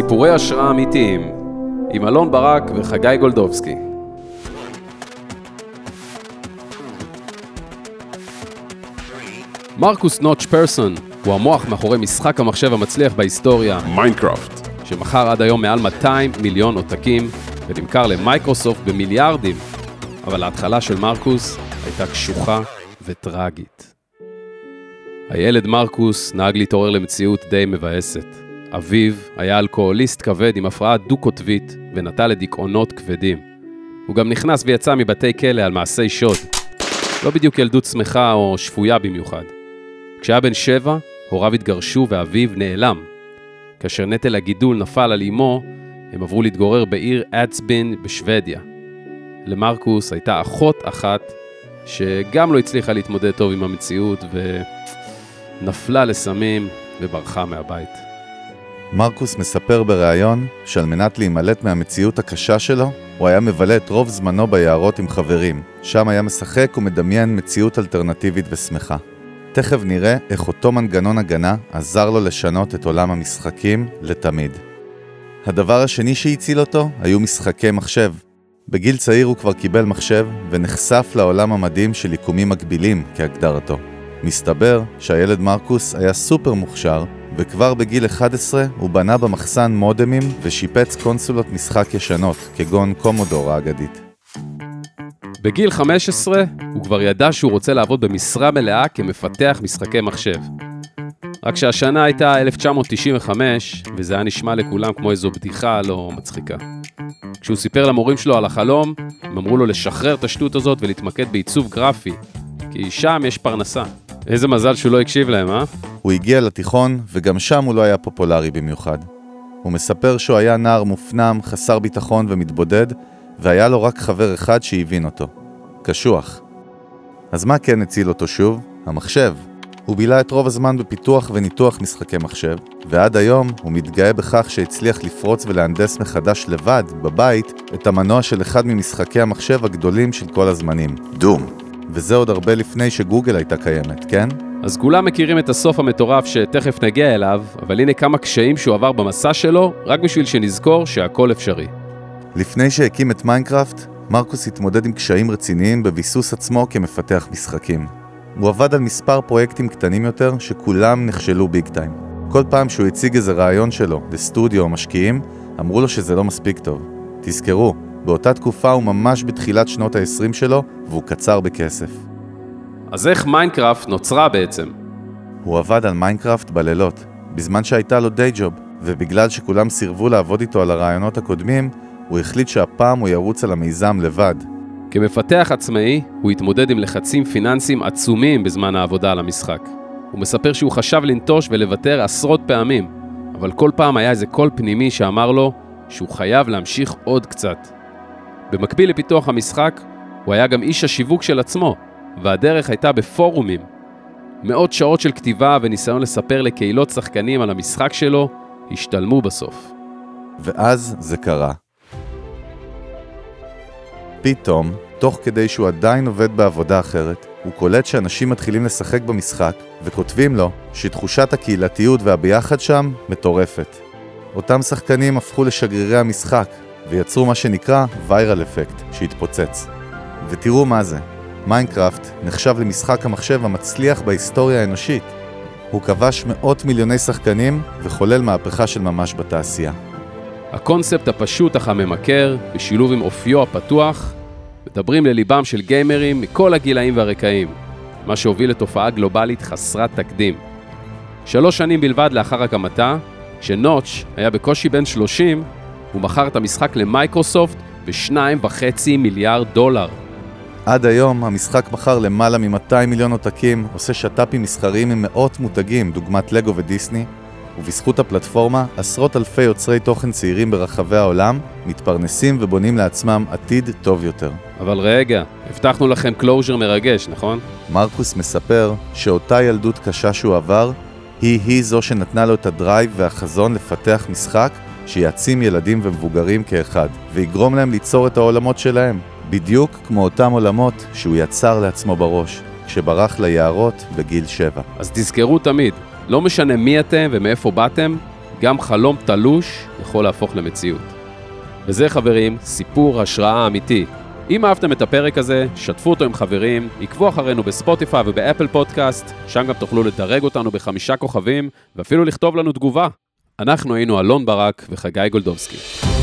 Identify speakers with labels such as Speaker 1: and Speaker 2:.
Speaker 1: סיפורי השראה אמיתיים, עם אלון ברק וחגי גולדובסקי. מרקוס נוץ' פרסון הוא המוח מאחורי משחק המחשב המצליח בהיסטוריה,
Speaker 2: מיינקראפט.
Speaker 1: שמכר עד היום מעל 200 מיליון עותקים ונמכר למייקרוסופט במיליארדים, אבל ההתחלה של מרקוס הייתה קשוחה וטרגית. הילד מרקוס נהג להתעורר למציאות די מבאסת. אביו היה אלכוהוליסט כבד עם הפרעה דו-קוטבית ונטע לדיכאונות כבדים. הוא גם נכנס ויצא מבתי כלא על מעשי שוד. לא בדיוק ילדות שמחה או שפויה במיוחד. כשהיה בן שבע, הוריו התגרשו ואביו נעלם. כאשר נטל הגידול נפל על אמו, הם עברו להתגורר בעיר אדסבין בשוודיה. למרקוס הייתה אחות אחת שגם לא הצליחה להתמודד טוב עם המציאות ונפלה לסמים וברחה מהבית.
Speaker 3: מרקוס מספר בריאיון שעל מנת להימלט מהמציאות הקשה שלו, הוא היה מבלה את רוב זמנו ביערות עם חברים. שם היה משחק ומדמיין מציאות אלטרנטיבית ושמחה. תכף נראה איך אותו מנגנון הגנה עזר לו לשנות את עולם המשחקים לתמיד. הדבר השני שהציל אותו היו משחקי מחשב. בגיל צעיר הוא כבר קיבל מחשב ונחשף לעולם המדהים של יקומים מקבילים כהגדרתו. מסתבר שהילד מרקוס היה סופר מוכשר וכבר בגיל 11 הוא בנה במחסן מודמים ושיפץ קונסולות משחק ישנות, כגון קומודור האגדית.
Speaker 1: בגיל 15 הוא כבר ידע שהוא רוצה לעבוד במשרה מלאה כמפתח משחקי מחשב. רק שהשנה הייתה 1995, וזה היה נשמע לכולם כמו איזו בדיחה לא מצחיקה. כשהוא סיפר למורים שלו על החלום, הם אמרו לו לשחרר את השטות הזאת ולהתמקד בעיצוב גרפי, כי שם יש פרנסה. איזה מזל שהוא לא הקשיב להם, אה?
Speaker 3: הוא הגיע לתיכון, וגם שם הוא לא היה פופולרי במיוחד. הוא מספר שהוא היה נער מופנם, חסר ביטחון ומתבודד, והיה לו רק חבר אחד שהבין אותו. קשוח. אז מה כן הציל אותו שוב? המחשב. הוא בילה את רוב הזמן בפיתוח וניתוח משחקי מחשב, ועד היום הוא מתגאה בכך שהצליח לפרוץ ולהנדס מחדש לבד, בבית, את המנוע של אחד ממשחקי המחשב הגדולים של כל הזמנים, דום. וזה עוד הרבה לפני שגוגל הייתה קיימת, כן?
Speaker 1: אז כולם מכירים את הסוף המטורף שתכף נגיע אליו, אבל הנה כמה קשיים שהוא עבר במסע שלו, רק בשביל שנזכור שהכל אפשרי.
Speaker 3: לפני שהקים את מיינקראפט, מרקוס התמודד עם קשיים רציניים בביסוס עצמו כמפתח משחקים. הוא עבד על מספר פרויקטים קטנים יותר, שכולם נכשלו big time. כל פעם שהוא הציג איזה רעיון שלו לסטודיו או משקיעים, אמרו לו שזה לא מספיק טוב. תזכרו, באותה תקופה הוא ממש בתחילת שנות ה-20 שלו, והוא קצר בכסף.
Speaker 1: אז איך מיינקראפט נוצרה בעצם?
Speaker 3: הוא עבד על מיינקראפט בלילות, בזמן שהייתה לו day job, ובגלל שכולם סירבו לעבוד איתו על הרעיונות הקודמים, הוא החליט שהפעם הוא ירוץ על המיזם לבד.
Speaker 1: כמפתח עצמאי, הוא התמודד עם לחצים פיננסיים עצומים בזמן העבודה על המשחק. הוא מספר שהוא חשב לנטוש ולוותר עשרות פעמים, אבל כל פעם היה איזה קול פנימי שאמר לו שהוא חייב להמשיך עוד קצת. במקביל לפיתוח המשחק, הוא היה גם איש השיווק של עצמו, והדרך הייתה בפורומים. מאות שעות של כתיבה וניסיון לספר לקהילות שחקנים על המשחק שלו, השתלמו בסוף.
Speaker 3: ואז זה קרה. פתאום, תוך כדי שהוא עדיין עובד בעבודה אחרת, הוא קולט שאנשים מתחילים לשחק במשחק, וכותבים לו שתחושת הקהילתיות והביחד שם מטורפת. אותם שחקנים הפכו לשגרירי המשחק, ויצרו מה שנקרא viral effect, שהתפוצץ. ותראו מה זה, מיינקראפט נחשב למשחק המחשב המצליח בהיסטוריה האנושית. הוא כבש מאות מיליוני שחקנים וחולל מהפכה של ממש בתעשייה.
Speaker 1: הקונספט הפשוט אך הממכר, בשילוב עם אופיו הפתוח, מדברים לליבם של גיימרים מכל הגילאים והרקעים, מה שהוביל לתופעה גלובלית חסרת תקדים. שלוש שנים בלבד לאחר הקמתה, כשנוטש היה בקושי בן 30, הוא מכר את המשחק למייקרוסופט ב-2.5 מיליארד דולר.
Speaker 3: עד היום המשחק מכר למעלה מ-200 מיליון עותקים, עושה שת"פים מסחריים עם מאות מותגים, דוגמת לגו ודיסני, ובזכות הפלטפורמה, עשרות אלפי יוצרי תוכן צעירים ברחבי העולם מתפרנסים ובונים לעצמם עתיד טוב יותר.
Speaker 1: אבל רגע, הבטחנו לכם closure מרגש, נכון?
Speaker 3: מרקוס מספר שאותה ילדות קשה שהוא עבר, היא-היא זו שנתנה לו את ה drive והחזון לפתח משחק שיעצים ילדים ומבוגרים כאחד, ויגרום להם ליצור את העולמות שלהם, בדיוק כמו אותם עולמות שהוא יצר לעצמו בראש, כשברח ליערות בגיל שבע.
Speaker 1: אז תזכרו תמיד, לא משנה מי אתם ומאיפה באתם, גם חלום תלוש יכול להפוך למציאות. וזה חברים, סיפור השראה אמיתי. אם אהבתם את הפרק הזה, שתפו אותו עם חברים, עקבו אחרינו בספוטיפיי ובאפל פודקאסט, שם גם תוכלו לדרג אותנו בחמישה כוכבים, ואפילו לכתוב לנו תגובה. אנחנו היינו אלון ברק וחגי גולדובסקי.